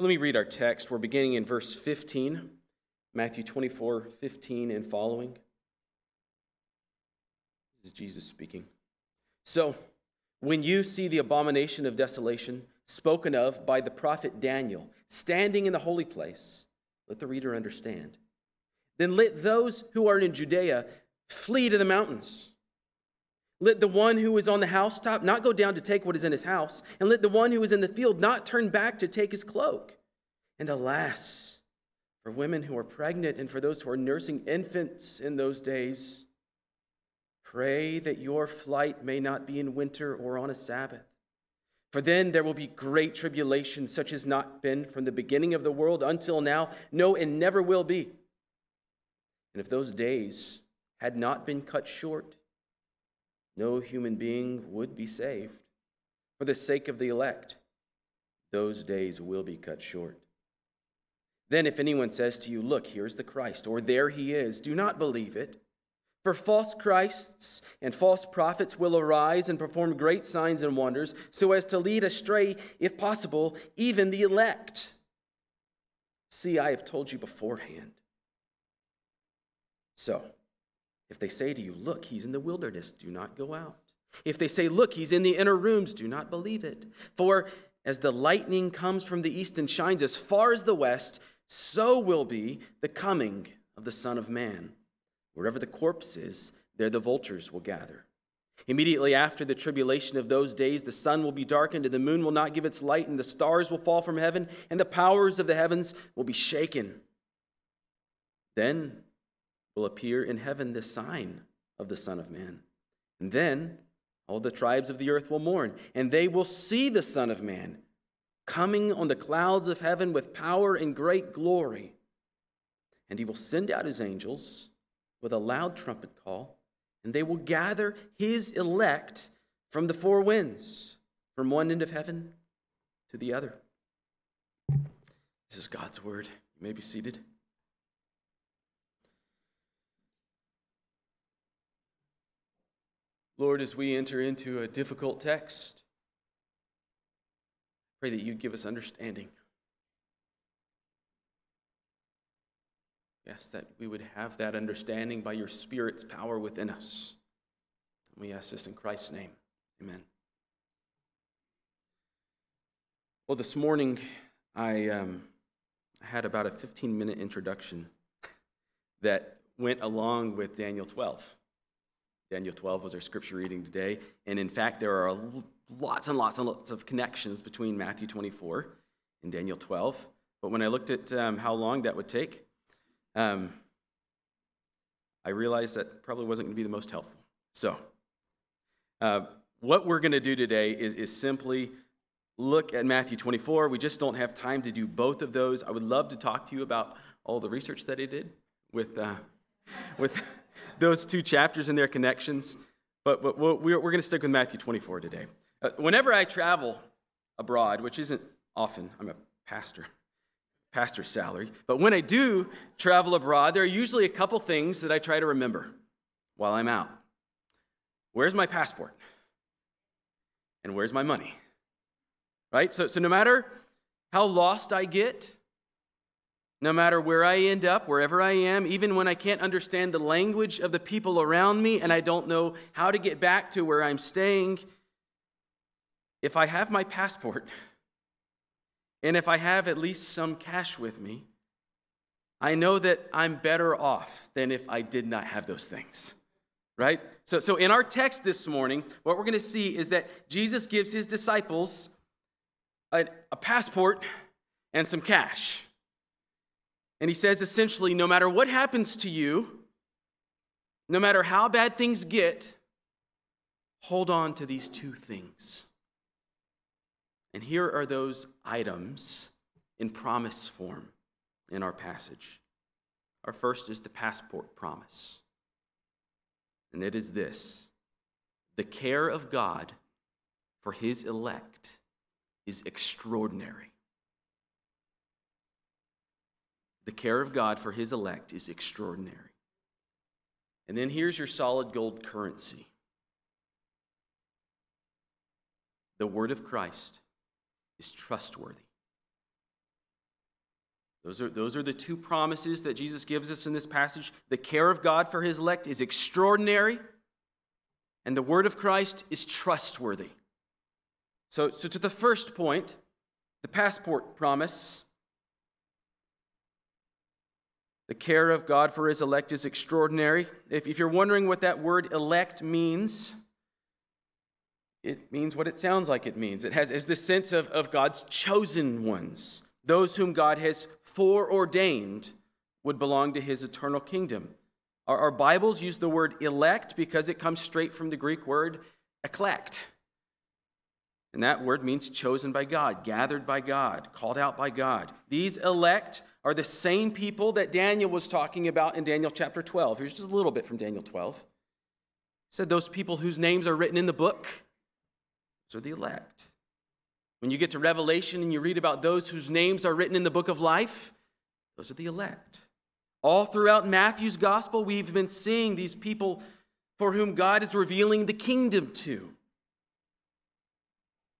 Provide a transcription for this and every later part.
Let me read our text. We're beginning in verse 15, Matthew 24, 15 and following. This is Jesus speaking. So, when you see the abomination of desolation spoken of by the prophet Daniel standing in the holy place, let the reader understand. Then let those who are in Judea flee to the mountains. Let the one who is on the housetop not go down to take what is in his house, and let the one who is in the field not turn back to take his cloak. And alas, for women who are pregnant and for those who are nursing infants in those days, pray that your flight may not be in winter or on a Sabbath. For then there will be great tribulation, such as not been from the beginning of the world until now, no, and never will be. And if those days had not been cut short, no human being would be saved. For the sake of the elect, those days will be cut short. Then, if anyone says to you, Look, here's the Christ, or there he is, do not believe it. For false Christs and false prophets will arise and perform great signs and wonders, so as to lead astray, if possible, even the elect. See, I have told you beforehand. So, if they say to you, Look, he's in the wilderness, do not go out. If they say, Look, he's in the inner rooms, do not believe it. For as the lightning comes from the east and shines as far as the west, so will be the coming of the Son of Man. Wherever the corpse is, there the vultures will gather. Immediately after the tribulation of those days, the sun will be darkened, and the moon will not give its light, and the stars will fall from heaven, and the powers of the heavens will be shaken. Then will appear in heaven the sign of the Son of Man. And then all the tribes of the earth will mourn, and they will see the Son of Man coming on the clouds of heaven with power and great glory. And he will send out his angels with a loud trumpet call, and they will gather his elect from the four winds, from one end of heaven to the other. This is God's word. You may be seated. Lord, as we enter into a difficult text, pray that you give us understanding. Yes, that we would have that understanding by your Spirit's power within us. We ask this in Christ's name. Amen. Well, this morning I um, had about a 15 minute introduction that went along with Daniel 12. Daniel 12 was our scripture reading today. And in fact, there are lots and lots and lots of connections between Matthew 24 and Daniel 12. But when I looked at um, how long that would take, um, I realized that probably wasn't going to be the most helpful. So, uh, what we're going to do today is, is simply look at Matthew 24. We just don't have time to do both of those. I would love to talk to you about all the research that I did with, uh, with those two chapters and their connections. But, but we're, we're going to stick with Matthew 24 today. Uh, whenever I travel abroad, which isn't often, I'm a pastor, pastor's salary, but when I do travel abroad, there are usually a couple things that I try to remember while I'm out. Where's my passport? And where's my money? Right? So, so no matter how lost I get, no matter where I end up, wherever I am, even when I can't understand the language of the people around me and I don't know how to get back to where I'm staying, if I have my passport and if I have at least some cash with me, I know that I'm better off than if I did not have those things. Right? So, so in our text this morning, what we're going to see is that Jesus gives his disciples a, a passport and some cash. And he says essentially no matter what happens to you, no matter how bad things get, hold on to these two things. And here are those items in promise form in our passage. Our first is the passport promise. And it is this the care of God for his elect is extraordinary. The care of God for his elect is extraordinary. And then here's your solid gold currency the word of Christ is trustworthy. Those are, those are the two promises that Jesus gives us in this passage. The care of God for his elect is extraordinary, and the word of Christ is trustworthy. So, so to the first point, the passport promise, the care of God for his elect is extraordinary. If, if you're wondering what that word elect means, it means what it sounds like it means. It has is the sense of, of God's chosen ones, those whom God has foreordained would belong to his eternal kingdom. Our, our Bibles use the word elect because it comes straight from the Greek word eklect. And that word means chosen by God, gathered by God, called out by God. These elect are the same people that Daniel was talking about in Daniel chapter 12. Here's just a little bit from Daniel 12. He said, Those people whose names are written in the book, those are the elect. When you get to Revelation and you read about those whose names are written in the book of life, those are the elect. All throughout Matthew's gospel, we've been seeing these people for whom God is revealing the kingdom to.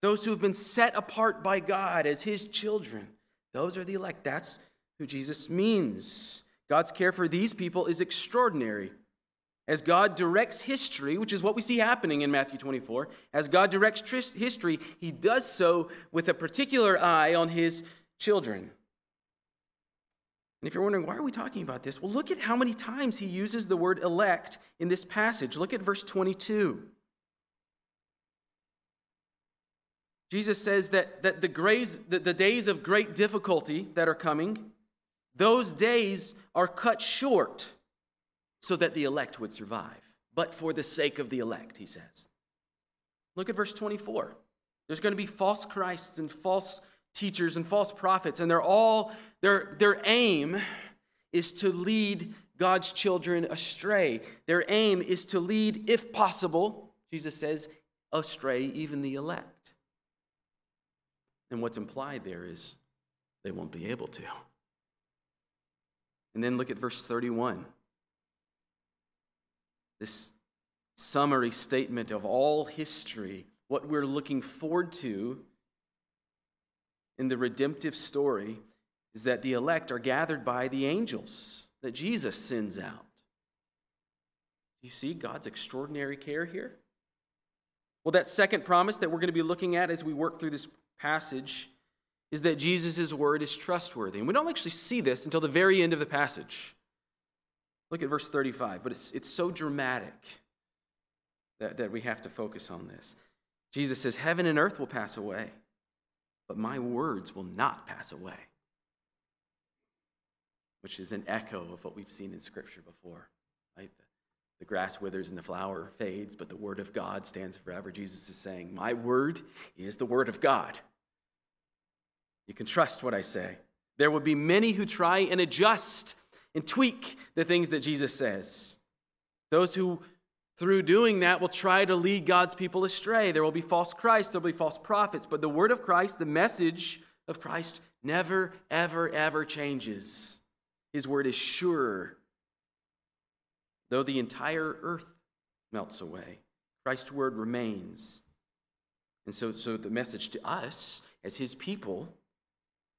Those who have been set apart by God as his children. Those are the elect. That's who Jesus means. God's care for these people is extraordinary. As God directs history, which is what we see happening in Matthew 24, as God directs history, he does so with a particular eye on his children. And if you're wondering, why are we talking about this? Well, look at how many times he uses the word elect in this passage. Look at verse 22. Jesus says that, that the, grays, the, the days of great difficulty that are coming, those days are cut short so that the elect would survive, but for the sake of the elect, he says. Look at verse 24. There's going to be false Christs and false teachers and false prophets, and they're all, their, their aim is to lead God's children astray. Their aim is to lead, if possible, Jesus says, astray even the elect. And what's implied there is they won't be able to. And then look at verse 31 this summary statement of all history, what we're looking forward to in the redemptive story is that the elect are gathered by the angels that Jesus sends out. You see God's extraordinary care here? Well, that second promise that we're going to be looking at as we work through this passage is that Jesus' word is trustworthy. And we don't actually see this until the very end of the passage. Look at verse 35, but it's, it's so dramatic that, that we have to focus on this. Jesus says, Heaven and earth will pass away, but my words will not pass away. Which is an echo of what we've seen in Scripture before. Right? The, the grass withers and the flower fades, but the word of God stands forever. Jesus is saying, My word is the word of God. You can trust what I say. There will be many who try and adjust and tweak the things that Jesus says. Those who, through doing that, will try to lead God's people astray. There will be false Christs, there will be false prophets, but the word of Christ, the message of Christ, never, ever, ever changes. His word is sure. Though the entire earth melts away, Christ's word remains. And so, so the message to us as his people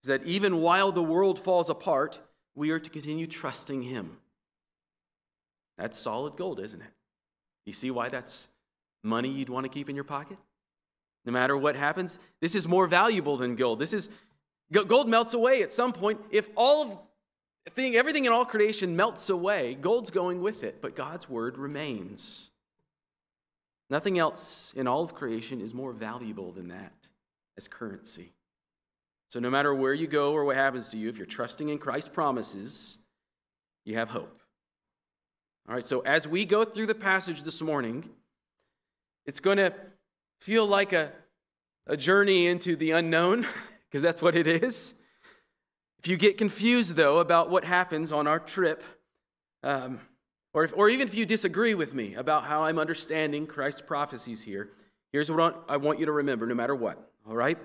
is that even while the world falls apart, we are to continue trusting Him. That's solid gold, isn't it? You see why that's money you'd want to keep in your pocket? No matter what happens, this is more valuable than gold. This is gold melts away at some point. If all of thing, everything in all creation melts away, gold's going with it, but God's word remains. Nothing else in all of creation is more valuable than that as currency. So, no matter where you go or what happens to you, if you're trusting in Christ's promises, you have hope. All right, so as we go through the passage this morning, it's going to feel like a, a journey into the unknown, because that's what it is. If you get confused, though, about what happens on our trip, um, or, if, or even if you disagree with me about how I'm understanding Christ's prophecies here, here's what I want you to remember no matter what, all right?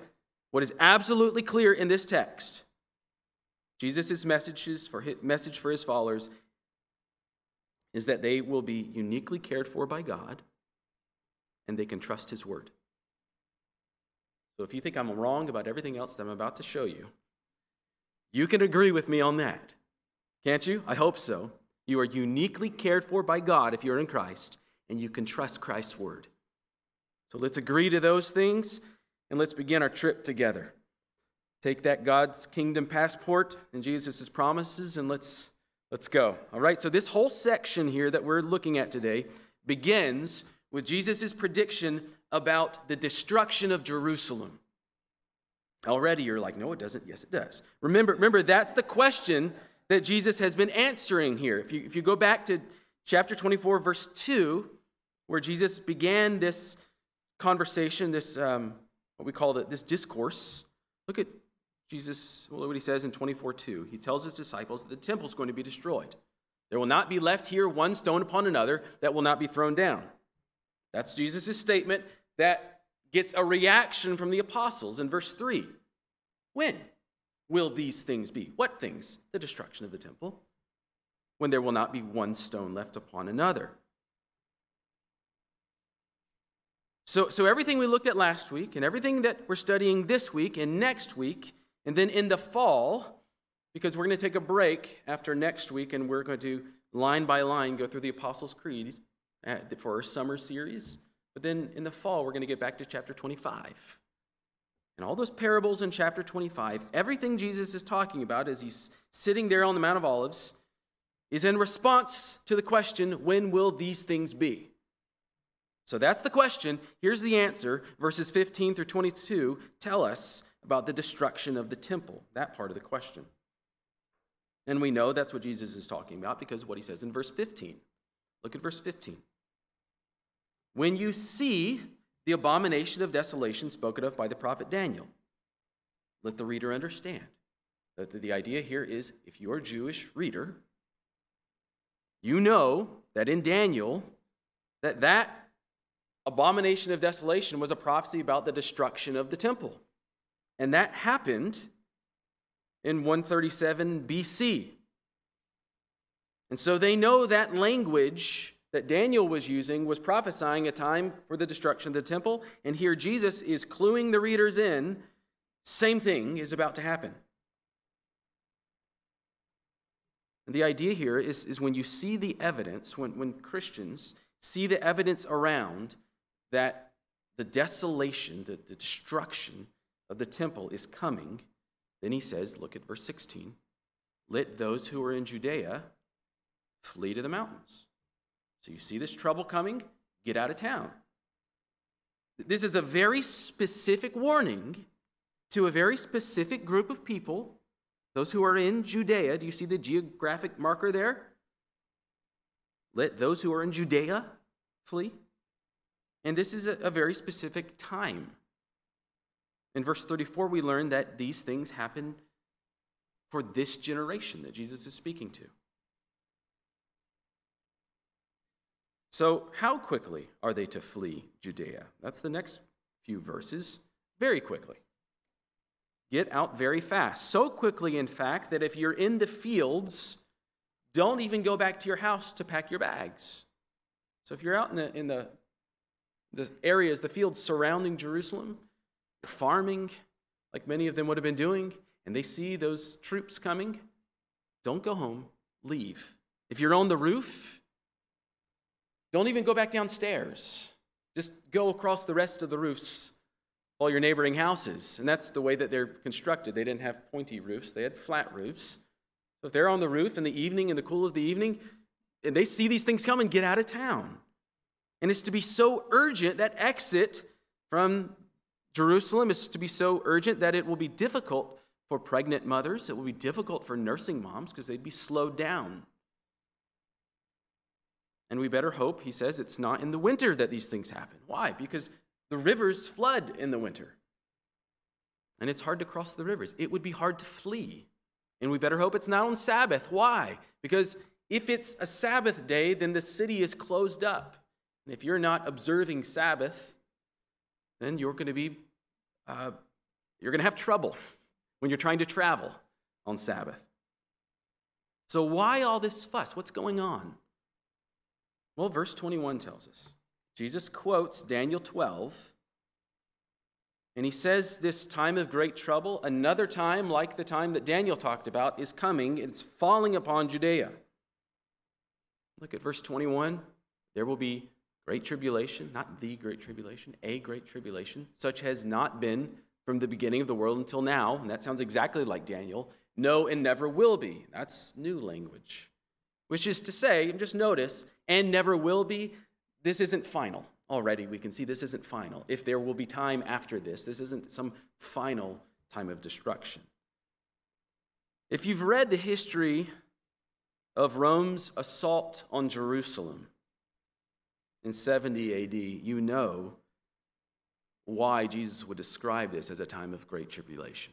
What is absolutely clear in this text, Jesus' messages for his, message for his followers is that they will be uniquely cared for by God and they can trust his word. So if you think I'm wrong about everything else that I'm about to show you, You can agree with me on that. Can't you? I hope so. You are uniquely cared for by God if you're in Christ, and you can trust Christ's word. So let's agree to those things, and let's begin our trip together. Take that God's kingdom passport and Jesus' promises, and let's, let's go. All right, so this whole section here that we're looking at today begins with Jesus' prediction about the destruction of Jerusalem. Already you're like, no, it doesn't. Yes, it does. Remember, remember, that's the question that Jesus has been answering here. If you, if you go back to chapter 24, verse 2, where Jesus began this conversation, this, um, what we call the, this discourse, look at Jesus, look what he says in 24, 2. He tells his disciples that the temple is going to be destroyed. There will not be left here one stone upon another that will not be thrown down. That's Jesus' statement that gets a reaction from the apostles in verse 3. When will these things be? What things? The destruction of the temple. When there will not be one stone left upon another. So, so everything we looked at last week and everything that we're studying this week and next week, and then in the fall, because we're going to take a break after next week and we're going to line by line go through the Apostles' Creed uh, for our summer series. But then in the fall, we're going to get back to chapter 25. And all those parables in chapter 25, everything Jesus is talking about as he's sitting there on the Mount of Olives, is in response to the question, when will these things be? So that's the question. Here's the answer. Verses 15 through 22 tell us about the destruction of the temple, that part of the question. And we know that's what Jesus is talking about because what he says in verse 15. Look at verse 15. When you see the abomination of desolation spoken of by the prophet Daniel, let the reader understand that the idea here is if you're a Jewish reader, you know that in Daniel, that that abomination of desolation was a prophecy about the destruction of the temple. And that happened in 137 BC. And so they know that language that Daniel was using was prophesying a time for the destruction of the temple. And here Jesus is cluing the readers in same thing is about to happen. And the idea here is, is when you see the evidence, when, when Christians see the evidence around that the desolation, the, the destruction of the temple is coming, then he says, look at verse 16, let those who are in Judea flee to the mountains. So you see this trouble coming, get out of town. This is a very specific warning to a very specific group of people, those who are in Judea. Do you see the geographic marker there? Let those who are in Judea flee. And this is a, a very specific time. In verse 34, we learn that these things happen for this generation that Jesus is speaking to. So, how quickly are they to flee Judea? That's the next few verses. Very quickly. Get out very fast. So quickly, in fact, that if you're in the fields, don't even go back to your house to pack your bags. So, if you're out in the, in the, the areas, the fields surrounding Jerusalem, farming, like many of them would have been doing, and they see those troops coming, don't go home, leave. If you're on the roof, don't even go back downstairs. Just go across the rest of the roofs, all your neighboring houses. And that's the way that they're constructed. They didn't have pointy roofs, they had flat roofs. So if they're on the roof in the evening, in the cool of the evening, and they see these things coming, get out of town. And it's to be so urgent that exit from Jerusalem is to be so urgent that it will be difficult for pregnant mothers. It will be difficult for nursing moms because they'd be slowed down. And we better hope, he says, it's not in the winter that these things happen. Why? Because the rivers flood in the winter. And it's hard to cross the rivers. It would be hard to flee. And we better hope it's not on Sabbath. Why? Because if it's a Sabbath day, then the city is closed up. And if you're not observing Sabbath, then you're going to be uh, you're going to have trouble when you're trying to travel on Sabbath. So why all this fuss? What's going on? Well, verse 21 tells us. Jesus quotes Daniel 12 And he says this time of great trouble, another time like the time that Daniel talked about, is coming. It's falling upon Judea. Look at verse 21. There will be great tribulation, not the great tribulation, a great tribulation, such has not been from the beginning of the world until now. And that sounds exactly like Daniel. No, and never will be. That's new language. Which is to say, just notice, and never will be, this isn't final already we can see this isn't final. If there will be time after this, this isn't some final time of destruction. If you've read the history of Rome's assault on Jerusalem in 70 AD, you know why Jesus would describe this as a time of great tribulation.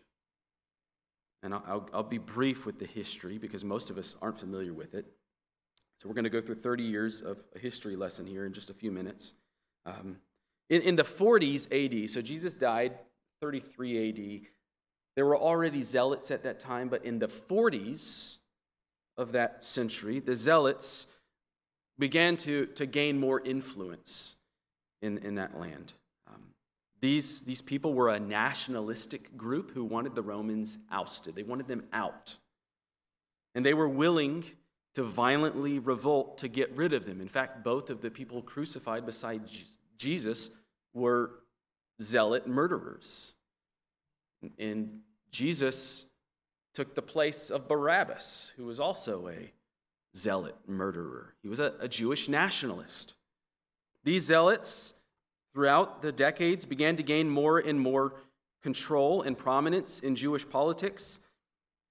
And I'll, I'll, be brief with the history because most of us aren't familiar with it. So we're going to go through 30 years of a history lesson here in just a few minutes. Um, in, in the 40s AD, so Jesus died 33 AD, there were already zealots at that time, but in the 40s of that century, the zealots began to, to gain more influence in, in that land. Um, these, these people were a nationalistic group who wanted the Romans ousted, they wanted them out. And they were willing to violently revolt to get rid of them. In fact, both of the people crucified beside Jesus were zealot murderers. And Jesus took the place of Barabbas, who was also a zealot murderer. He was a, a Jewish nationalist. These zealots, throughout the decades, began to gain more and more control and prominence in Jewish politics.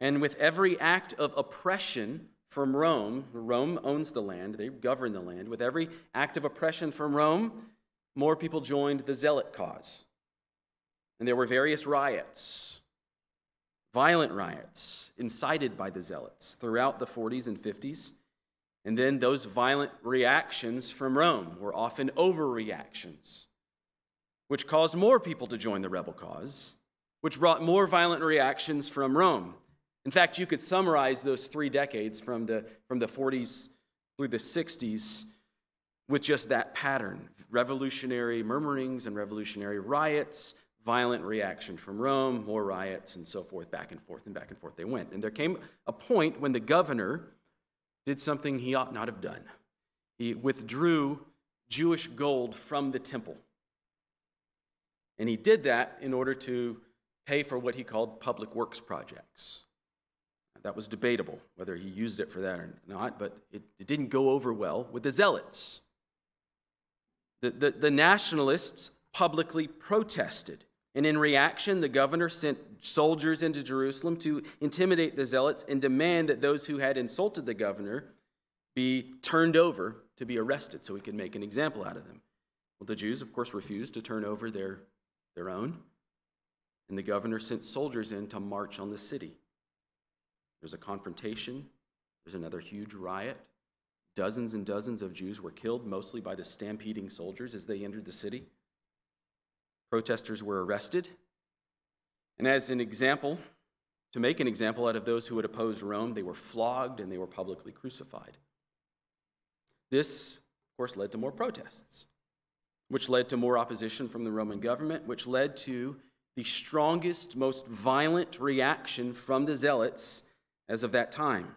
And with every act of oppression from Rome, Rome owns the land, they govern the land. With every act of oppression from Rome, more people joined the zealot cause. And there were various riots, violent riots, incited by the zealots throughout the 40s and 50s. And then those violent reactions from Rome were often overreactions, which caused more people to join the rebel cause, which brought more violent reactions from Rome. In fact, you could summarize those three decades from the, from the 40s through the 60s with just that pattern revolutionary murmurings and revolutionary riots, violent reaction from Rome, more riots, and so forth, back and forth and back and forth they went. And there came a point when the governor did something he ought not have done. He withdrew Jewish gold from the temple. And he did that in order to pay for what he called public works projects. That was debatable whether he used it for that or not, but it, it didn't go over well with the zealots. The, the, the nationalists publicly protested. And in reaction, the governor sent soldiers into Jerusalem to intimidate the zealots and demand that those who had insulted the governor be turned over to be arrested so he could make an example out of them. Well, the Jews, of course, refused to turn over their, their own, and the governor sent soldiers in to march on the city. There's a confrontation, there's another huge riot. Dozens and dozens of Jews were killed, mostly by the stampeding soldiers as they entered the city. Protesters were arrested. And as an example, to make an example out of those who had opposed Rome, they were flogged and they were publicly crucified. This, of course, led to more protests, which led to more opposition from the Roman government, which led to the strongest, most violent reaction from the zealots as of that time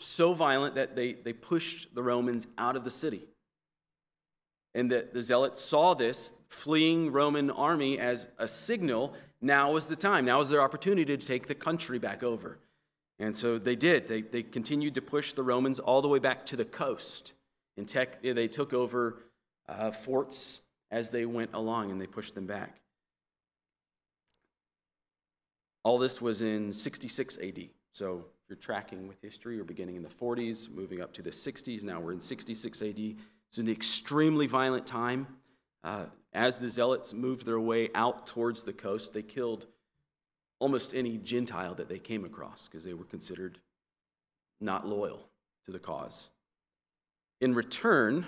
so violent that they, they pushed the Romans out of the city. And the, the zealots saw this fleeing Roman army as a signal. Now is the time. Now is their opportunity to take the country back over. And so they did. They, they continued to push the Romans all the way back to the coast. And tech, they took over uh, forts as they went along and they pushed them back. All this was in 66 AD. So you're tracking with history, we're beginning in the 40s, moving up to the 60s. Now we're in 66 AD. It's an extremely violent time. Uh, as the Zealots moved their way out towards the coast, they killed almost any Gentile that they came across because they were considered not loyal to the cause. In return,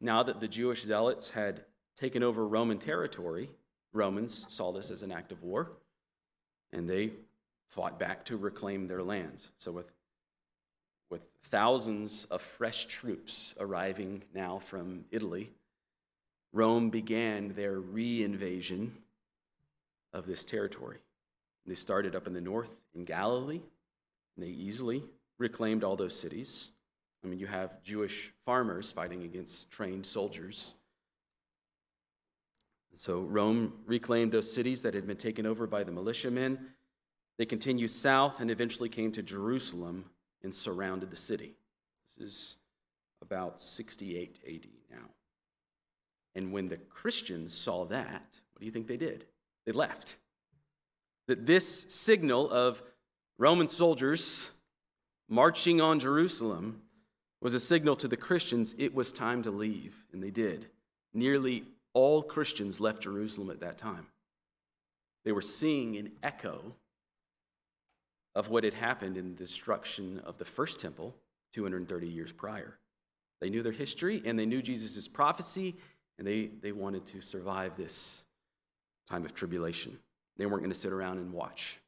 now that the Jewish zealots had taken over Roman territory, Romans saw this as an act of war, and they fought back to reclaim their land. So, with, with thousands of fresh troops arriving now from Italy, Rome began their re invasion of this territory. They started up in the north in Galilee, and they easily reclaimed all those cities. I mean, you have Jewish farmers fighting against trained soldiers. So Rome reclaimed those cities that had been taken over by the militiamen. They continued south and eventually came to Jerusalem and surrounded the city. This is about 68 AD now. And when the Christians saw that, what do you think they did? They left. That this signal of Roman soldiers marching on Jerusalem was a signal to the Christians it was time to leave, and they did. Nearly all Christians left Jerusalem at that time. They were seeing an echo of what had happened in the destruction of the first temple 230 years prior. They knew their history and they knew Jesus' prophecy, and they, they wanted to survive this time of tribulation. They weren't going to sit around and watch.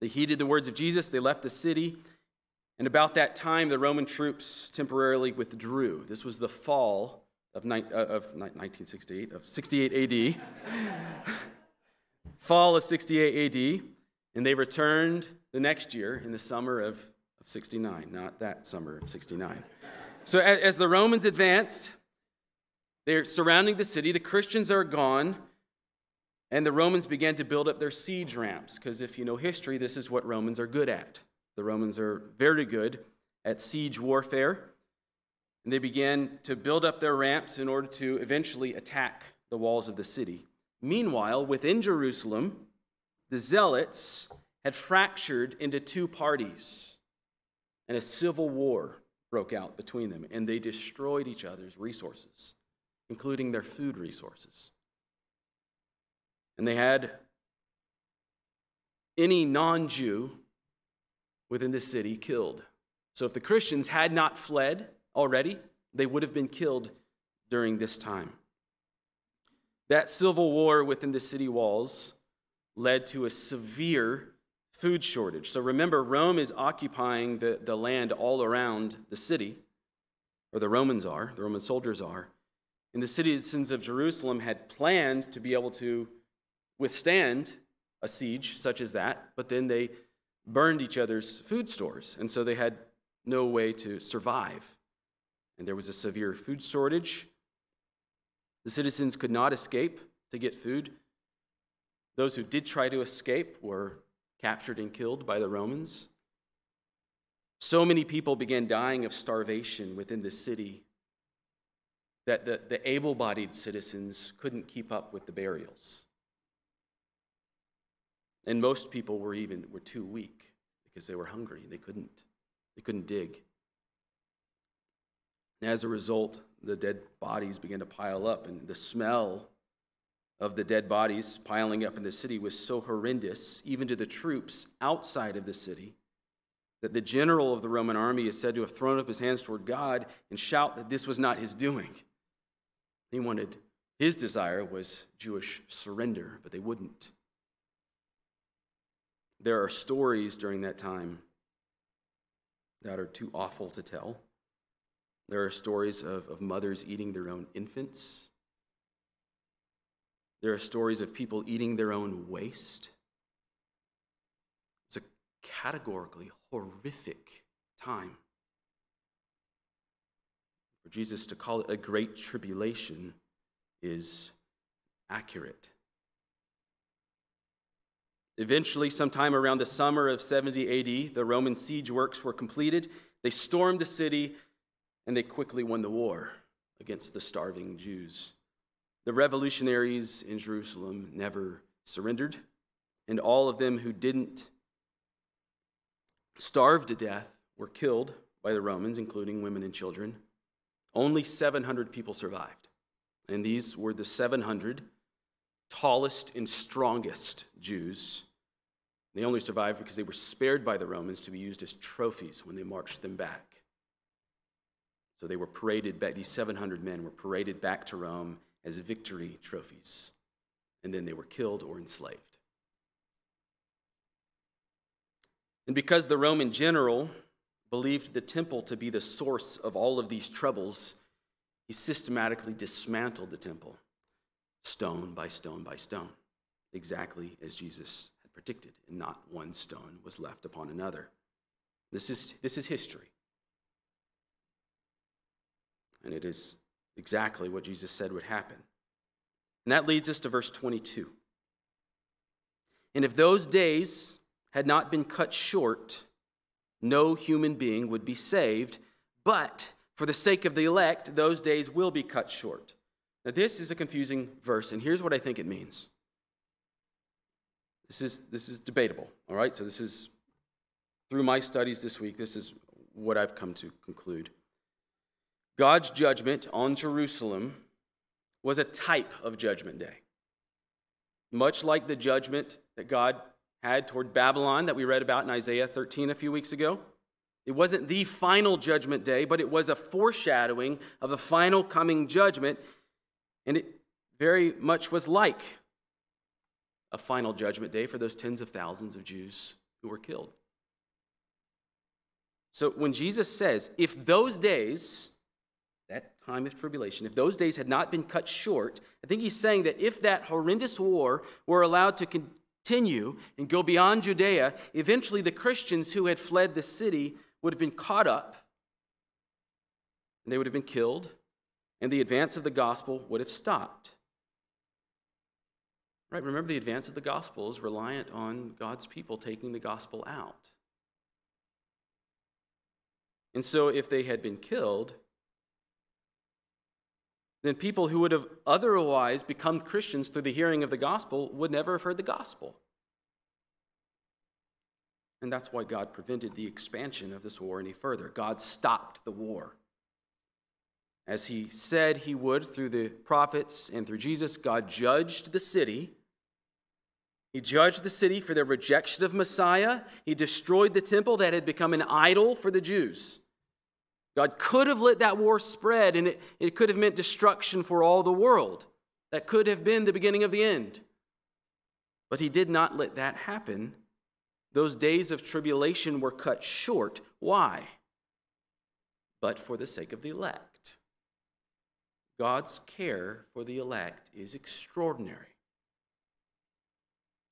They heeded the words of Jesus, they left the city, and about that time, the Roman troops temporarily withdrew. This was the fall of, ni- uh, of 1968, of 68 AD. fall of 68 AD. And they returned the next year in the summer of, of 69, not that summer of 69. So as, as the Romans advanced, they're surrounding the city. The Christians are gone. And the Romans began to build up their siege ramps, because if you know history, this is what Romans are good at. The Romans are very good at siege warfare. And they began to build up their ramps in order to eventually attack the walls of the city. Meanwhile, within Jerusalem, the Zealots had fractured into two parties, and a civil war broke out between them, and they destroyed each other's resources, including their food resources. And they had any non Jew within the city killed. So if the Christians had not fled already, they would have been killed during this time. That civil war within the city walls led to a severe food shortage. So remember, Rome is occupying the, the land all around the city, or the Romans are, the Roman soldiers are. And the citizens of Jerusalem had planned to be able to withstand a siege such as that, but then they burned each other's food stores, and so they had no way to survive. And there was a severe food shortage. The citizens could not escape to get food. Those who did try to escape were captured and killed by the Romans. So many people began dying of starvation within the city that the, the able bodied citizens couldn't keep up with the burials. And most people were even were too weak because they were hungry. They couldn't. They couldn't dig. And as a result, the dead bodies began to pile up, and the smell of the dead bodies piling up in the city was so horrendous, even to the troops outside of the city, that the general of the Roman army is said to have thrown up his hands toward God and shout that this was not his doing. He wanted, his desire was Jewish surrender, but they wouldn't. There are stories during that time that are too awful to tell. There are stories of, of mothers eating their own infants. There are stories of people eating their own waste. It's a categorically horrific time. For Jesus to call it a great tribulation is accurate. Eventually, sometime around the summer of 70 AD, the Roman siege works were completed. They stormed the city and they quickly won the war against the starving Jews. The revolutionaries in Jerusalem never surrendered, and all of them who didn't starve to death were killed by the Romans, including women and children. Only 700 people survived, and these were the 700 tallest and strongest Jews. They only survived because they were spared by the Romans to be used as trophies when they marched them back. So they were paraded back, these 700 men were paraded back to Rome as victory trophies. And then they were killed or enslaved. And because the Roman general believed the temple to be the source of all of these troubles, he systematically dismantled the temple stone by stone by stone. exactly as Jesus had predicted, and not one stone was left upon another. This is, this is history. And it is exactly what Jesus said would happen. And that leads us to verse 22. And if those days had not been cut short, no human being would be saved, but for the sake of the elect, those days will be cut short. Now, this is a confusing verse, and here's what I think it means. This is, this is debatable, all right? So, this is through my studies this week, this is what I've come to conclude. God's judgment on Jerusalem was a type of Judgment Day. Much like the judgment that God had toward Babylon that we read about in Isaiah 13 a few weeks ago. It wasn't the final judgment day, but it was a foreshadowing of a final coming judgment. And it very much was like a final judgment day for those tens of thousands of Jews who were killed. So when Jesus says, if those days time of tribulation, if those days had not been cut short, I think he's saying that if that horrendous war were allowed to continue and go beyond Judea, eventually the Christians who had fled the city would have been caught up and they would have been killed, and the advance of the gospel would have stopped. Right? Remember, the advance of the gospel is reliant on God's people taking the gospel out. And so, if they had been killed, then people who would have otherwise become Christians through the hearing of the gospel would never have heard the gospel. And that's why God prevented the expansion of this war any further. God stopped the war. As he said he would through the prophets and through Jesus, God judged the city. He judged the city for their rejection of Messiah. He destroyed the temple that had become an idol for the Jews. God could have let that war spread, and it, it could have meant destruction for all the world. That could have been the beginning of the end. But he did not let that happen. Those days of tribulation were cut short. Why? But for the sake of the elect. God's care for the elect is extraordinary.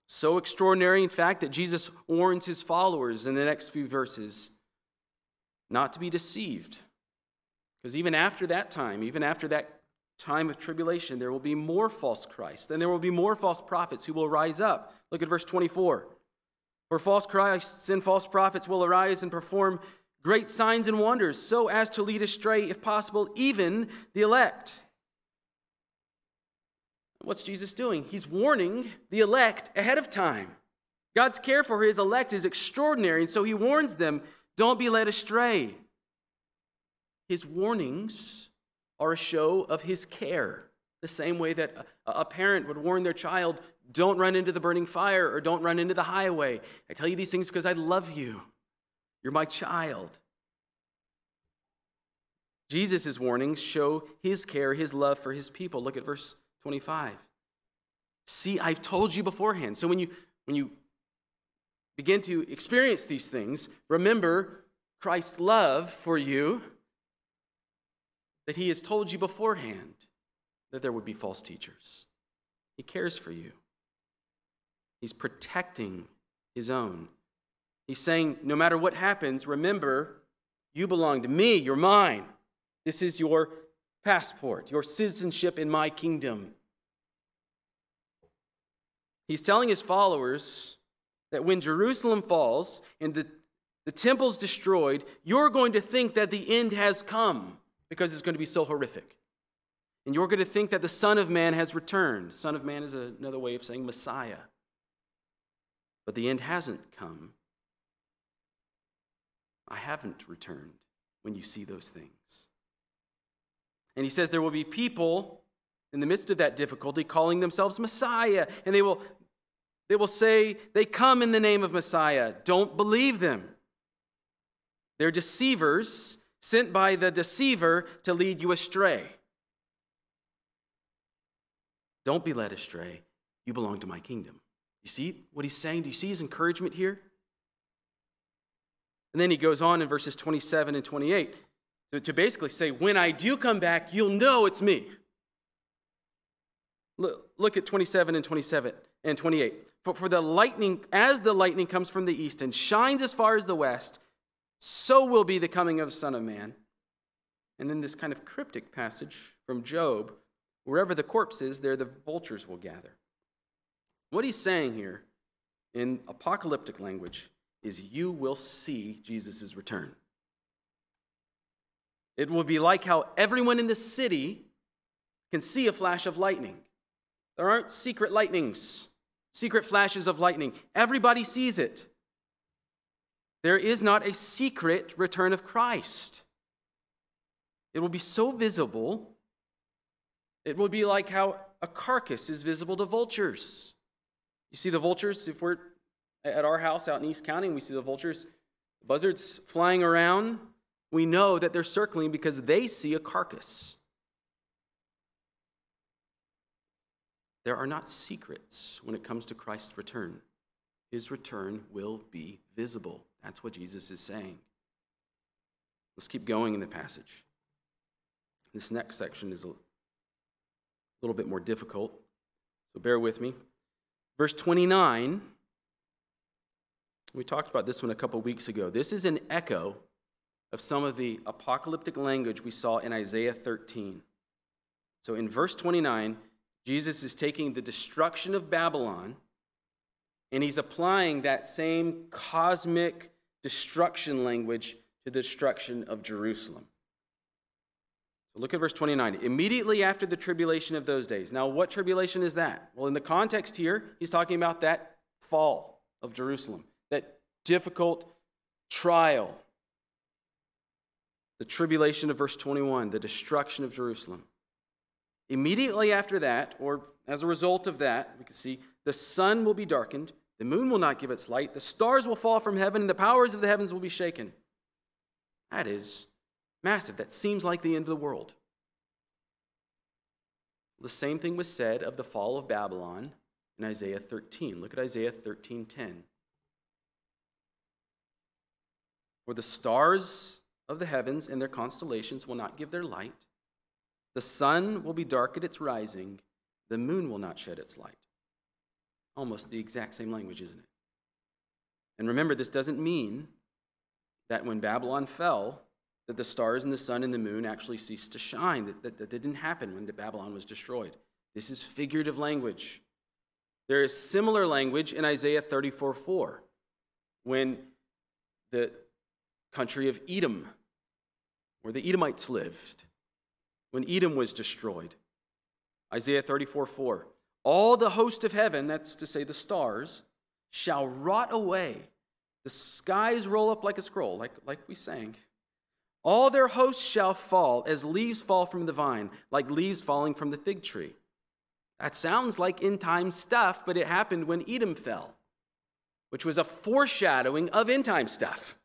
So extraordinary, in fact, that Jesus warns his followers in the next few verses not to be deceived. Because even after that time, even after that time of tribulation, there will be more false Christs, and there will be more false prophets who will rise up. Look at verse 24. For false Christs and false prophets will arise and perform great signs and wonders, so as to lead astray, if possible, even the elect. What's Jesus doing? He's warning the elect ahead of time. God's care for his elect is extraordinary, and so he warns them don't be led astray. His warnings are a show of his care, the same way that a parent would warn their child, don't run into the burning fire or don't run into the highway. I tell you these things because I love you. You're my child. Jesus' warnings show his care, his love for his people. Look at verse 25. See, I've told you beforehand. So when you when you begin to experience these things, remember Christ's love for you, that He has told you beforehand that there would be false teachers. He cares for you, He's protecting His own. He's saying, no matter what happens, remember, you belong to me, you're mine. This is your passport, your citizenship in my kingdom. He's telling his followers that when Jerusalem falls and the, the temple's destroyed, you're going to think that the end has come because it's going to be so horrific. And you're going to think that the Son of Man has returned. Son of Man is another way of saying Messiah. But the end hasn't come. I haven't returned when you see those things. And he says there will be people in the midst of that difficulty calling themselves Messiah, and they will they will say they come in the name of Messiah. Don't believe them. They're deceivers sent by the deceiver to lead you astray. Don't be led astray. You belong to my kingdom. You see what he's saying? Do you see his encouragement here? And then he goes on in verses 27 and 28 to, basically say, When I do come back, you'll know it's me. Look at 27 and 27. And 28. For, for the lightning, as the lightning comes from the east and shines as far as the west, so will be the coming of the Son of Man. And then this kind of cryptic passage from Job wherever the corpse is, there the vultures will gather. What he's saying here in apocalyptic language is you will see Jesus' return. It will be like how everyone in the city can see a flash of lightning. There aren't secret lightnings, secret flashes of lightning. Everybody sees it. There is not a secret return of Christ. It will be so visible, it will be like how a carcass is visible to vultures. You see the vultures, if we're at our house out in East County and we see the vultures, buzzards flying around, we know that they're circling because they see a carcass. There are not secrets when it comes to Christ's return. His return will be visible. That's what Jesus is saying. Let's keep going in the passage. This next section is a little bit more difficult, so bear with me. Verse 29, we talked about this one a couple weeks ago. This is an echo of some of the apocalyptic language we saw in Isaiah 13. So in verse 29, Jesus is taking the destruction of Babylon and he's applying that same cosmic destruction language to the destruction of Jerusalem. So look at verse 29. Immediately after the tribulation of those days. Now, what tribulation is that? Well, in the context here, he's talking about that fall of Jerusalem, that difficult trial. The tribulation of verse 21, the destruction of Jerusalem. Immediately after that, or as a result of that, we can see the sun will be darkened, the moon will not give its light, the stars will fall from heaven, and the powers of the heavens will be shaken. That is massive. That seems like the end of the world. The same thing was said of the fall of Babylon in Isaiah 13. Look at Isaiah 13:10. For the stars of the heavens and their constellations will not give their light the sun will be dark at its rising, the moon will not shed its light. Almost the exact same language, isn't it? And remember, this doesn't mean that when Babylon fell, that the stars and the sun and the moon actually ceased to shine. That, that, that didn't happen when Babylon was destroyed. This is figurative language. There is similar language in Isaiah 34 4, when the country of Edom, where the Edomites lived, when Edom was destroyed. Isaiah 34 4. All the host of heaven, that's to say the stars, shall rot away. The skies roll up like a scroll, like, like we sang. All their hosts shall fall as leaves fall from the vine, like leaves falling from the fig tree. That sounds like in time stuff, but it happened when Edom fell, which was a foreshadowing of end time stuff.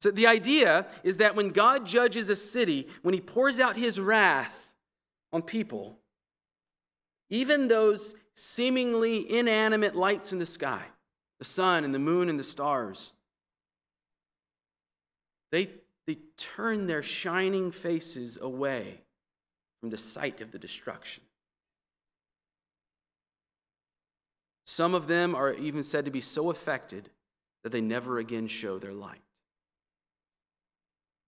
So the idea is that when God judges a city, when he pours out his wrath on people, even those seemingly inanimate lights in the sky, the sun and the moon and the stars, they, they turn their shining faces away from the sight of the destruction. Some of them are even said to be so affected that they never again show their light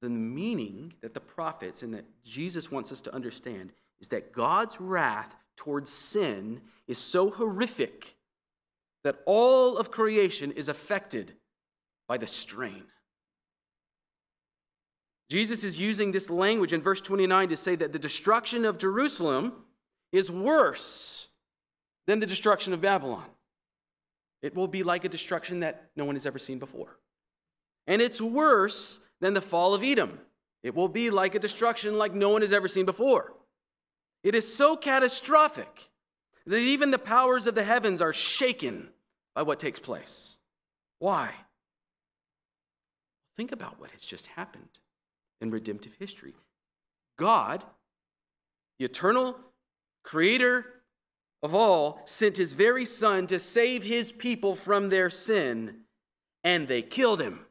the meaning that the prophets and that Jesus wants us to understand is that God's wrath towards sin is so horrific that all of creation is affected by the strain. Jesus is using this language in verse 29 to say that the destruction of Jerusalem is worse than the destruction of Babylon. It will be like a destruction that no one has ever seen before. And it's worse than the fall of Edom. It will be like a destruction like no one has ever seen before. It is so catastrophic that even the powers of the heavens are shaken by what takes place. Why? Think about what has just happened in redemptive history. God, the eternal creator of all, sent his very son to save his people from their sin, and they killed him.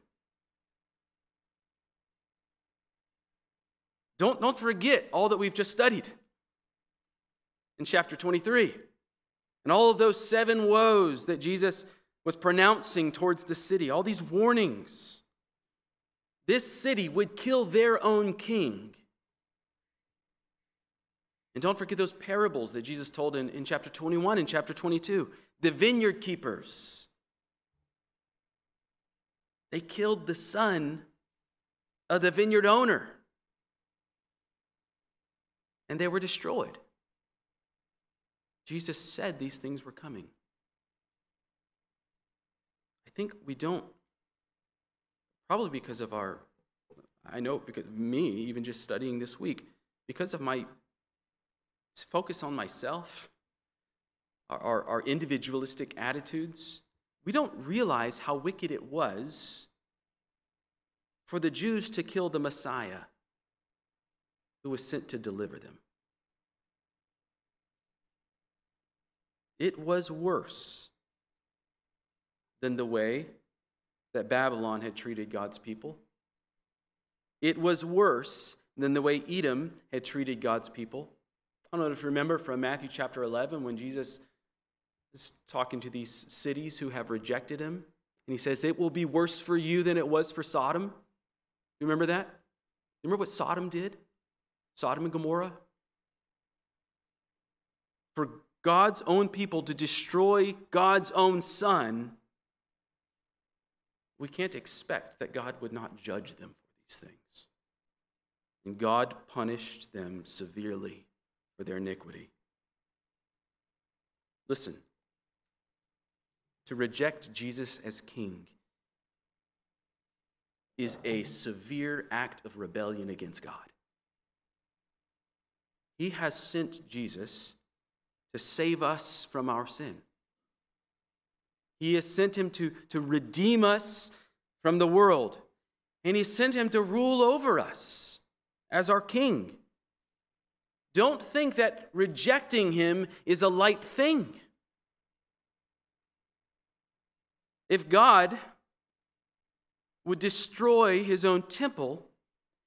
Don't, don't forget all that we've just studied in chapter 23. And all of those seven woes that Jesus was pronouncing towards the city, all these warnings. This city would kill their own king. And don't forget those parables that Jesus told in, in chapter 21 and chapter 22. The vineyard keepers. They killed the son of the vineyard owner. And they were destroyed. Jesus said these things were coming. I think we don't, probably because of our, I know because me, even just studying this week, because of my focus on myself, our, our, our individualistic attitudes, we don't realize how wicked it was for the Jews to kill the Messiah who was sent to deliver them. It was worse than the way that Babylon had treated God's people. It was worse than the way Edom had treated God's people. I don't know if you remember from Matthew chapter 11 when Jesus is talking to these cities who have rejected him. And he says, It will be worse for you than it was for Sodom. You remember that? Remember what Sodom did? Sodom and Gomorrah? For God's own people to destroy God's own son, we can't expect that God would not judge them for these things. And God punished them severely for their iniquity. Listen, to reject Jesus as king is a severe act of rebellion against God. He has sent Jesus to save us from our sin. He has sent him to, to redeem us from the world, and he sent him to rule over us as our king. Don't think that rejecting him is a light thing. If God would destroy his own temple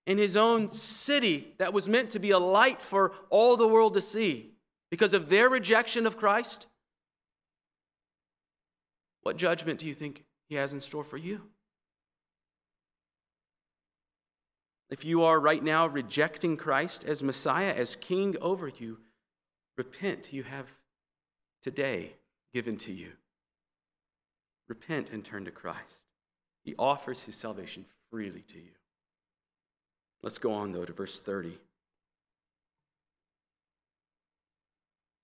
and his own city that was meant to be a light for all the world to see, because of their rejection of Christ, what judgment do you think He has in store for you? If you are right now rejecting Christ as Messiah, as King over you, repent. You have today given to you. Repent and turn to Christ. He offers His salvation freely to you. Let's go on, though, to verse 30. It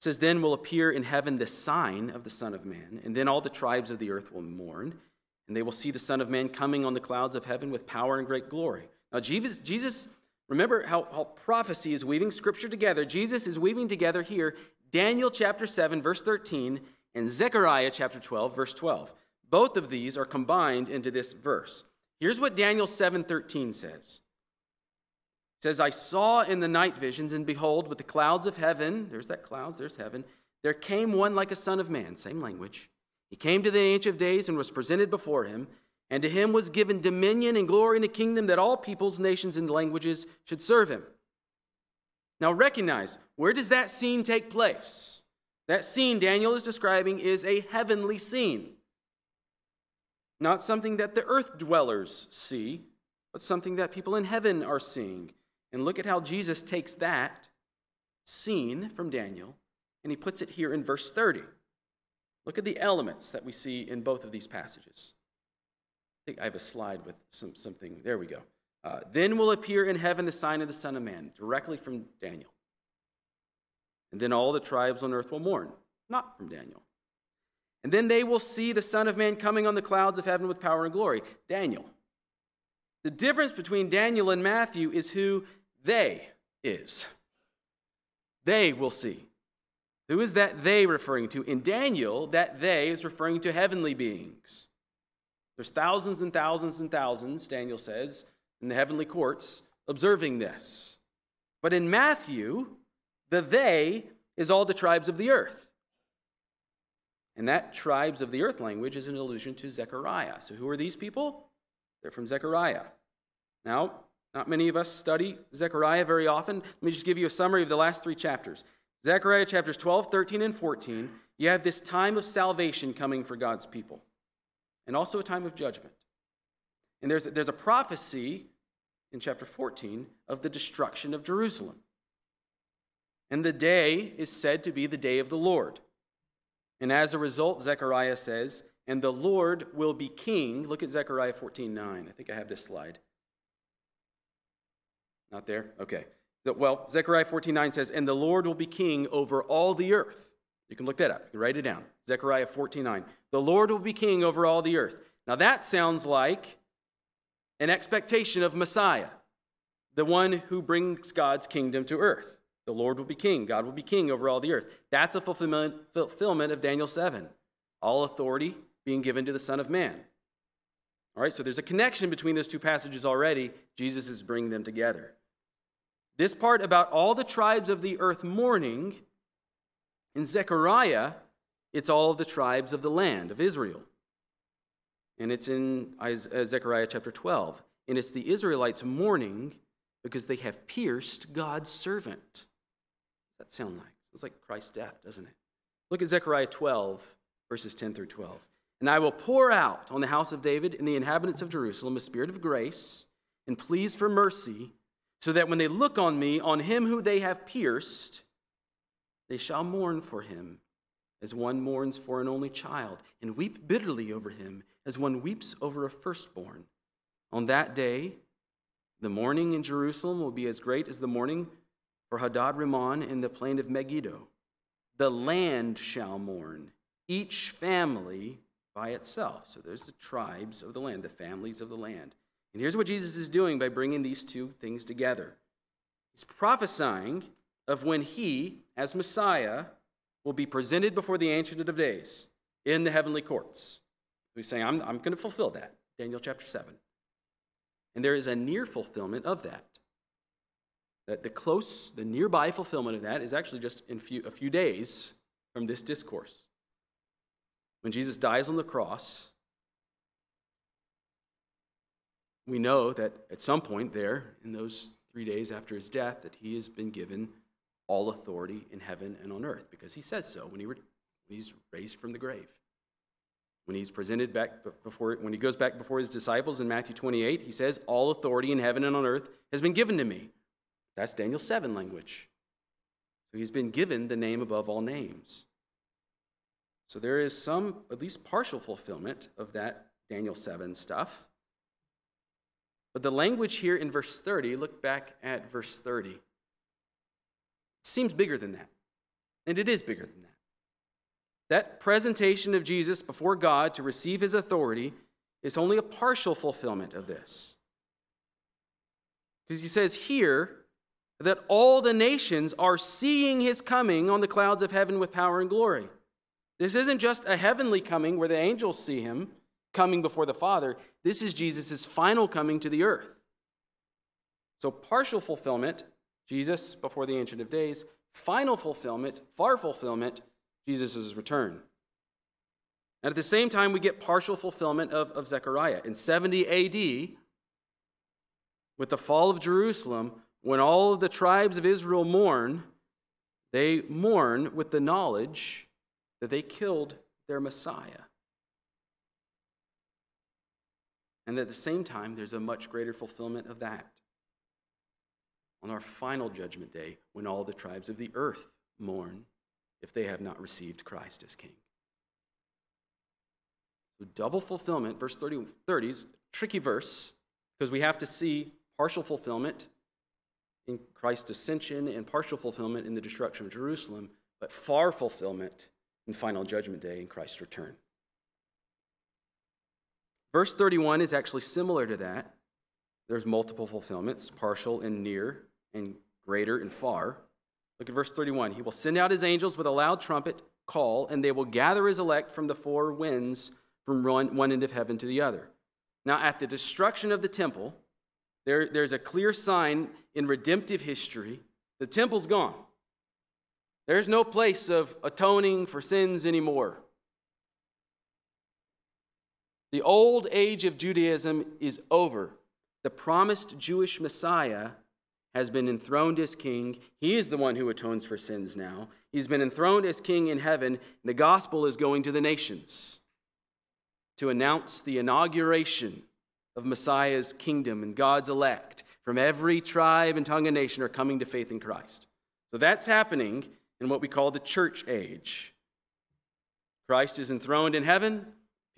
says, Then will appear in heaven the sign of the Son of Man, and then all the tribes of the earth will mourn, and they will see the Son of Man coming on the clouds of heaven with power and great glory. Now, Jesus, Jesus remember how, how prophecy is weaving scripture together. Jesus is weaving together here Daniel chapter 7, verse 13, and Zechariah chapter 12, verse 12. Both of these are combined into this verse. Here's what Daniel 7:13 says says, I saw in the night visions, and behold, with the clouds of heaven, there's that clouds, there's heaven, there came one like a son of man, same language. He came to the Ancient of Days and was presented before him, and to him was given dominion and glory and a kingdom that all peoples, nations, and languages should serve him. Now recognize, where does that scene take place? That scene Daniel is describing is a heavenly scene. Not something that the earth dwellers see, but something that people in heaven are seeing. And look at how Jesus takes that scene from Daniel and he puts it here in verse 30. Look at the elements that we see in both of these passages. I think I have a slide with some, something. There we go. Uh, then will appear in heaven the sign of the Son of Man, directly from Daniel. And then all the tribes on earth will mourn, not from Daniel. And then they will see the Son of Man coming on the clouds of heaven with power and glory. Daniel. The difference between Daniel and Matthew is who they is. They will see. Who is that they referring to? In Daniel, that they is referring to heavenly beings. There's thousands and thousands and thousands, Daniel says, in the heavenly courts observing this. But in Matthew, the they is all the tribes of the earth. And that tribes of the earth language is an allusion to Zechariah. So who are these people? They're from Zechariah. Now, not many of us study Zechariah very often. Let me just give you a summary of the last three chapters. Zechariah chapters 12, 13, and 14 You have this time of salvation coming for God's people, and also a time of judgment. And there's, there's a prophecy in chapter 14 of the destruction of Jerusalem. And the day is said to be the day of the Lord. And as a result, Zechariah says, and the Lord will be king. Look at Zechariah 14 9. I think I have this slide. Not there? Okay. Well, Zechariah 14 9 says, and the Lord will be king over all the earth. You can look that up. You can write it down. Zechariah 14 9. The Lord will be king over all the earth. Now that sounds like an expectation of Messiah, the one who brings God's kingdom to earth. The Lord will be king. God will be king over all the earth. That's a fulfillment, fulfillment of Daniel 7. All authority being given to the Son of Man. All right, so there's a connection between those two passages already. Jesus is bringing them together. This part about all the tribes of the earth mourning, in Zechariah, it's all of the tribes of the land of Israel. And it's in uh, Zechariah chapter 12. And it's the Israelites mourning because they have pierced God's servant. That sound like? It's like Christ's death, doesn't it? Look at Zechariah 12, verses 10 through 12. And I will pour out on the house of David and the inhabitants of Jerusalem a spirit of grace and pleas for mercy, so that when they look on me, on him who they have pierced, they shall mourn for him as one mourns for an only child, and weep bitterly over him as one weeps over a firstborn. On that day, the mourning in Jerusalem will be as great as the mourning for Hadad Rimmon in the plain of Megiddo. The land shall mourn, each family by itself. So there's the tribes of the land, the families of the land. And here's what Jesus is doing by bringing these two things together He's prophesying of when he, as Messiah, will be presented before the Ancient of Days in the heavenly courts. He's saying, I'm, I'm going to fulfill that. Daniel chapter 7. And there is a near fulfillment of that. That the close, the nearby fulfillment of that is actually just in few, a few days from this discourse. When Jesus dies on the cross, we know that at some point there, in those three days after his death, that he has been given all authority in heaven and on earth, because he says so when, he re- when he's raised from the grave. When he's presented back before, when he goes back before his disciples in Matthew 28, he says, All authority in heaven and on earth has been given to me. That's Daniel 7 language. So he's been given the name above all names. So there is some, at least partial fulfillment of that Daniel 7 stuff. But the language here in verse 30, look back at verse 30, it seems bigger than that. And it is bigger than that. That presentation of Jesus before God to receive his authority is only a partial fulfillment of this. Because he says here that all the nations are seeing his coming on the clouds of heaven with power and glory. This isn't just a heavenly coming where the angels see him coming before the Father. This is Jesus' final coming to the earth. So, partial fulfillment, Jesus before the Ancient of Days. Final fulfillment, far fulfillment, Jesus' return. And at the same time, we get partial fulfillment of, of Zechariah. In 70 AD, with the fall of Jerusalem, when all of the tribes of Israel mourn, they mourn with the knowledge that they killed their Messiah. And at the same time, there's a much greater fulfillment of that on our final judgment day when all the tribes of the earth mourn if they have not received Christ as king. So double fulfillment, verse 30, 30 is tricky verse because we have to see partial fulfillment in Christ's ascension and partial fulfillment in the destruction of Jerusalem, but far fulfillment in final judgment day in Christ's return. Verse 31 is actually similar to that. There's multiple fulfillments, partial and near, and greater and far. Look at verse 31. He will send out his angels with a loud trumpet call, and they will gather his elect from the four winds from one, end of heaven to the other. Now, at the destruction of the temple, there, there's a clear sign in redemptive history the temple's gone. There's no place of atoning for sins anymore. The old age of Judaism is over. The promised Jewish Messiah has been enthroned as king. He is the one who atones for sins now. He's been enthroned as king in heaven. The gospel is going to the nations to announce the inauguration of Messiah's kingdom and God's elect from every tribe and tongue and nation are coming to faith in Christ. So that's happening in what we call the church age. Christ is enthroned in heaven.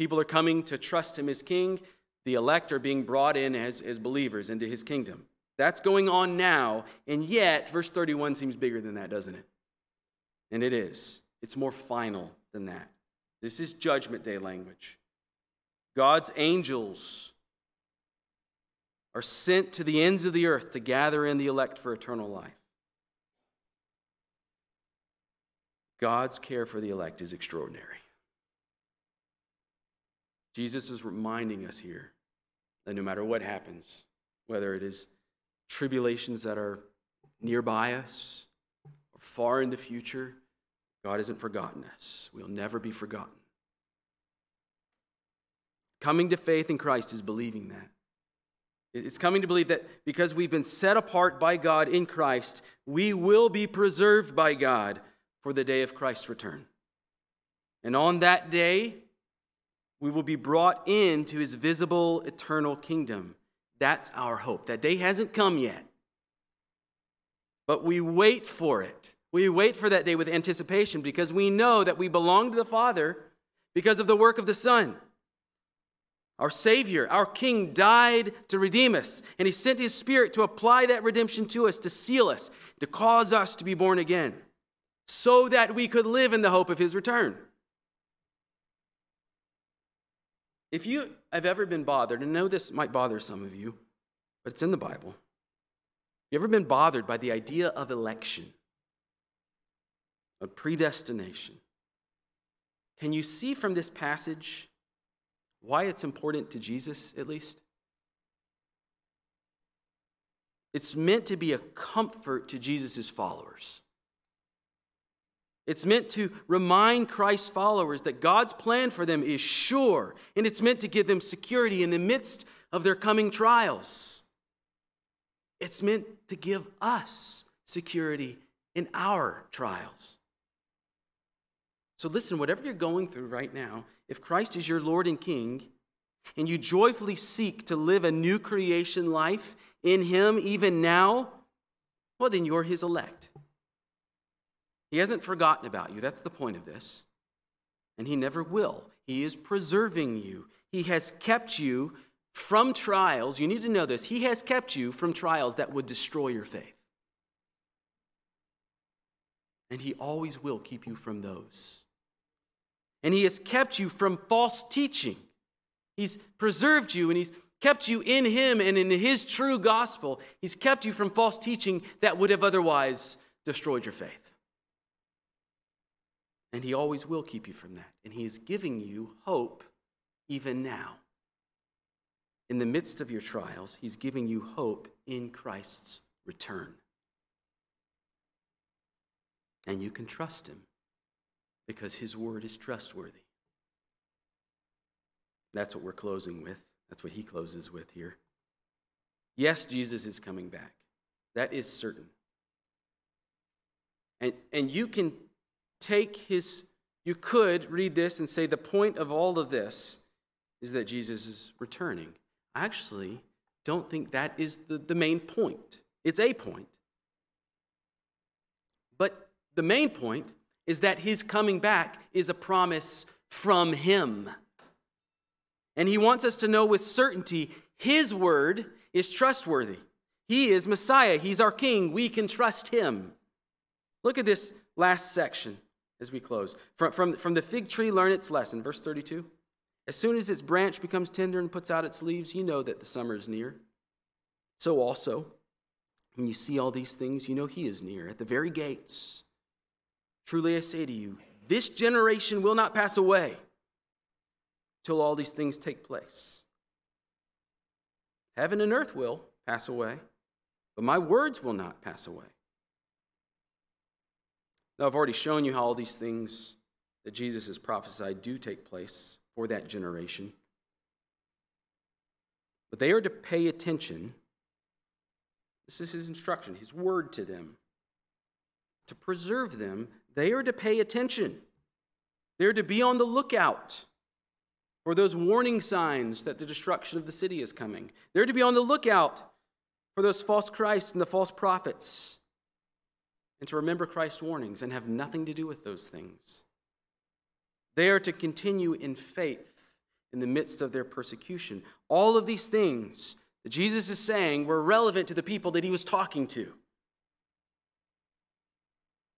People are coming to trust him as king. The elect are being brought in as, as believers into his kingdom. That's going on now, and yet, verse 31 seems bigger than that, doesn't it? And it is. It's more final than that. This is judgment day language. God's angels are sent to the ends of the earth to gather in the elect for eternal life. God's care for the elect is extraordinary. Jesus is reminding us here that no matter what happens, whether it is tribulations that are nearby us or far in the future, God hasn't forgotten us. We'll never be forgotten. Coming to faith in Christ is believing that. It's coming to believe that because we've been set apart by God in Christ, we will be preserved by God for the day of Christ's return. And on that day, we will be brought into his visible eternal kingdom. That's our hope. That day hasn't come yet. But we wait for it. We wait for that day with anticipation because we know that we belong to the Father because of the work of the Son. Our Savior, our King, died to redeem us, and He sent His Spirit to apply that redemption to us, to seal us, to cause us to be born again, so that we could live in the hope of His return. If you have ever been bothered, and I know this might bother some of you, but it's in the Bible. You ever been bothered by the idea of election, of predestination? Can you see from this passage why it's important to Jesus, at least? It's meant to be a comfort to Jesus' followers. It's meant to remind Christ's followers that God's plan for them is sure, and it's meant to give them security in the midst of their coming trials. It's meant to give us security in our trials. So, listen, whatever you're going through right now, if Christ is your Lord and King, and you joyfully seek to live a new creation life in Him even now, well, then you're His elect. He hasn't forgotten about you. That's the point of this. And He never will. He is preserving you. He has kept you from trials. You need to know this. He has kept you from trials that would destroy your faith. And He always will keep you from those and He has kept you from false teaching. He's preserved you and He's kept you in Him and in His true gospel. He's kept you from false teaching that would have otherwise destroyed your faith. And He always will keep you from that. And He is giving you hope even now. In the midst of your trials, He's giving you hope in Christ's return. And you can trust Him because his word is trustworthy. That's what we're closing with. That's what he closes with here. Yes, Jesus is coming back. That is certain. And, and you can take his, you could read this and say the point of all of this is that Jesus is returning. I actually don't think that is the, the main point. It's a point. But the main point is that his coming back is a promise from him. And he wants us to know with certainty his word is trustworthy. He is Messiah, he's our king. We can trust him. Look at this last section as we close. From, from, from the fig tree, learn its lesson. Verse 32. As soon as its branch becomes tender and puts out its leaves, you know that the summer is near. So also, when you see all these things, you know he is near at the very gates. Truly I say to you, this generation will not pass away till all these things take place. Heaven and earth will pass away, but my words will not pass away. Now, I've already shown you how all these things that Jesus has prophesied do take place for that generation. But they are to pay attention This is his instruction, his word to them. To preserve them, they are to pay attention. They're to be on the lookout for those warning signs that the destruction of the city is coming. They're to be on the lookout for those false Christs and the false prophets, and to remember Christ's warnings and have nothing to do with those things. They are to continue in faith in the midst of their persecution. All of these things that Jesus is saying were relevant to the people that he was talking to.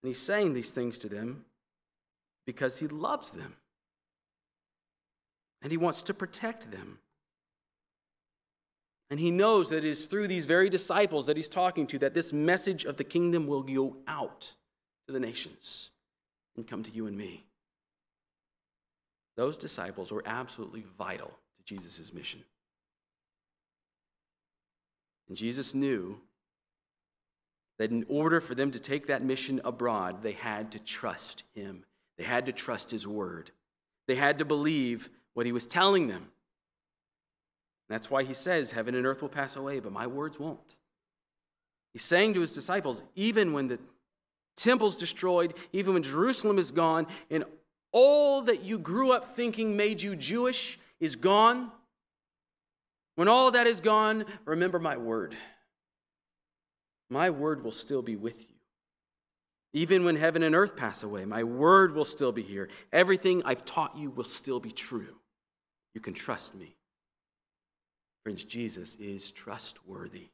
And he's saying these things to them because he loves them and he wants to protect them. And he knows that it is through these very disciples that he's talking to that this message of the kingdom will go out to the nations and come to you and me. Those disciples were absolutely vital to Jesus' mission. And Jesus knew that in order for them to take that mission abroad, they had to trust him. They had to trust his word. They had to believe what he was telling them. That's why he says, Heaven and earth will pass away, but my words won't. He's saying to his disciples, even when the temple's destroyed, even when Jerusalem is gone, and all that you grew up thinking made you Jewish is gone, when all that is gone, remember my word. My word will still be with you. Even when heaven and earth pass away, my word will still be here. Everything I've taught you will still be true. You can trust me. Friends, Jesus is trustworthy.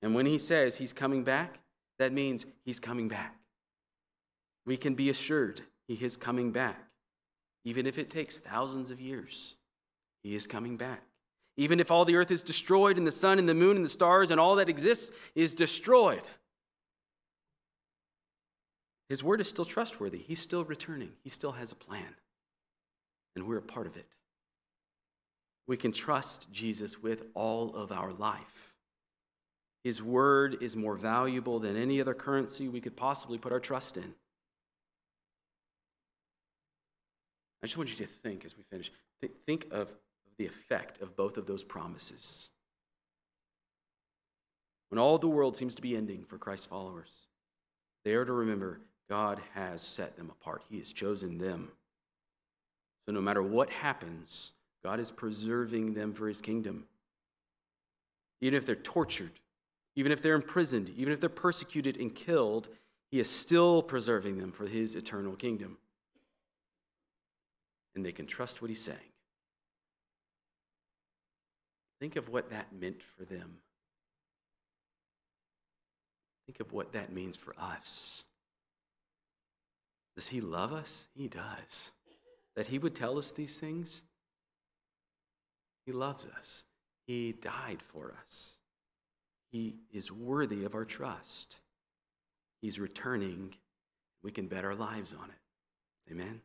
And when he says he's coming back, that means he's coming back. We can be assured he is coming back. Even if it takes thousands of years, he is coming back. Even if all the earth is destroyed and the sun and the moon and the stars and all that exists is destroyed, his word is still trustworthy. He's still returning, he still has a plan, and we're a part of it we can trust Jesus with all of our life. His word is more valuable than any other currency we could possibly put our trust in. I just want you to think as we finish, think of the effect of both of those promises. When all the world seems to be ending for Christ's followers, they are to remember God has set them apart, He has chosen them. So no matter what happens, God is preserving them for his kingdom. Even if they're tortured, even if they're imprisoned, even if they're persecuted and killed, he is still preserving them for his eternal kingdom. And they can trust what he's saying. Think of what that meant for them. Think of what that means for us. Does he love us? He does. That he would tell us these things? He loves us. He died for us. He is worthy of our trust. He's returning. We can bet our lives on it. Amen.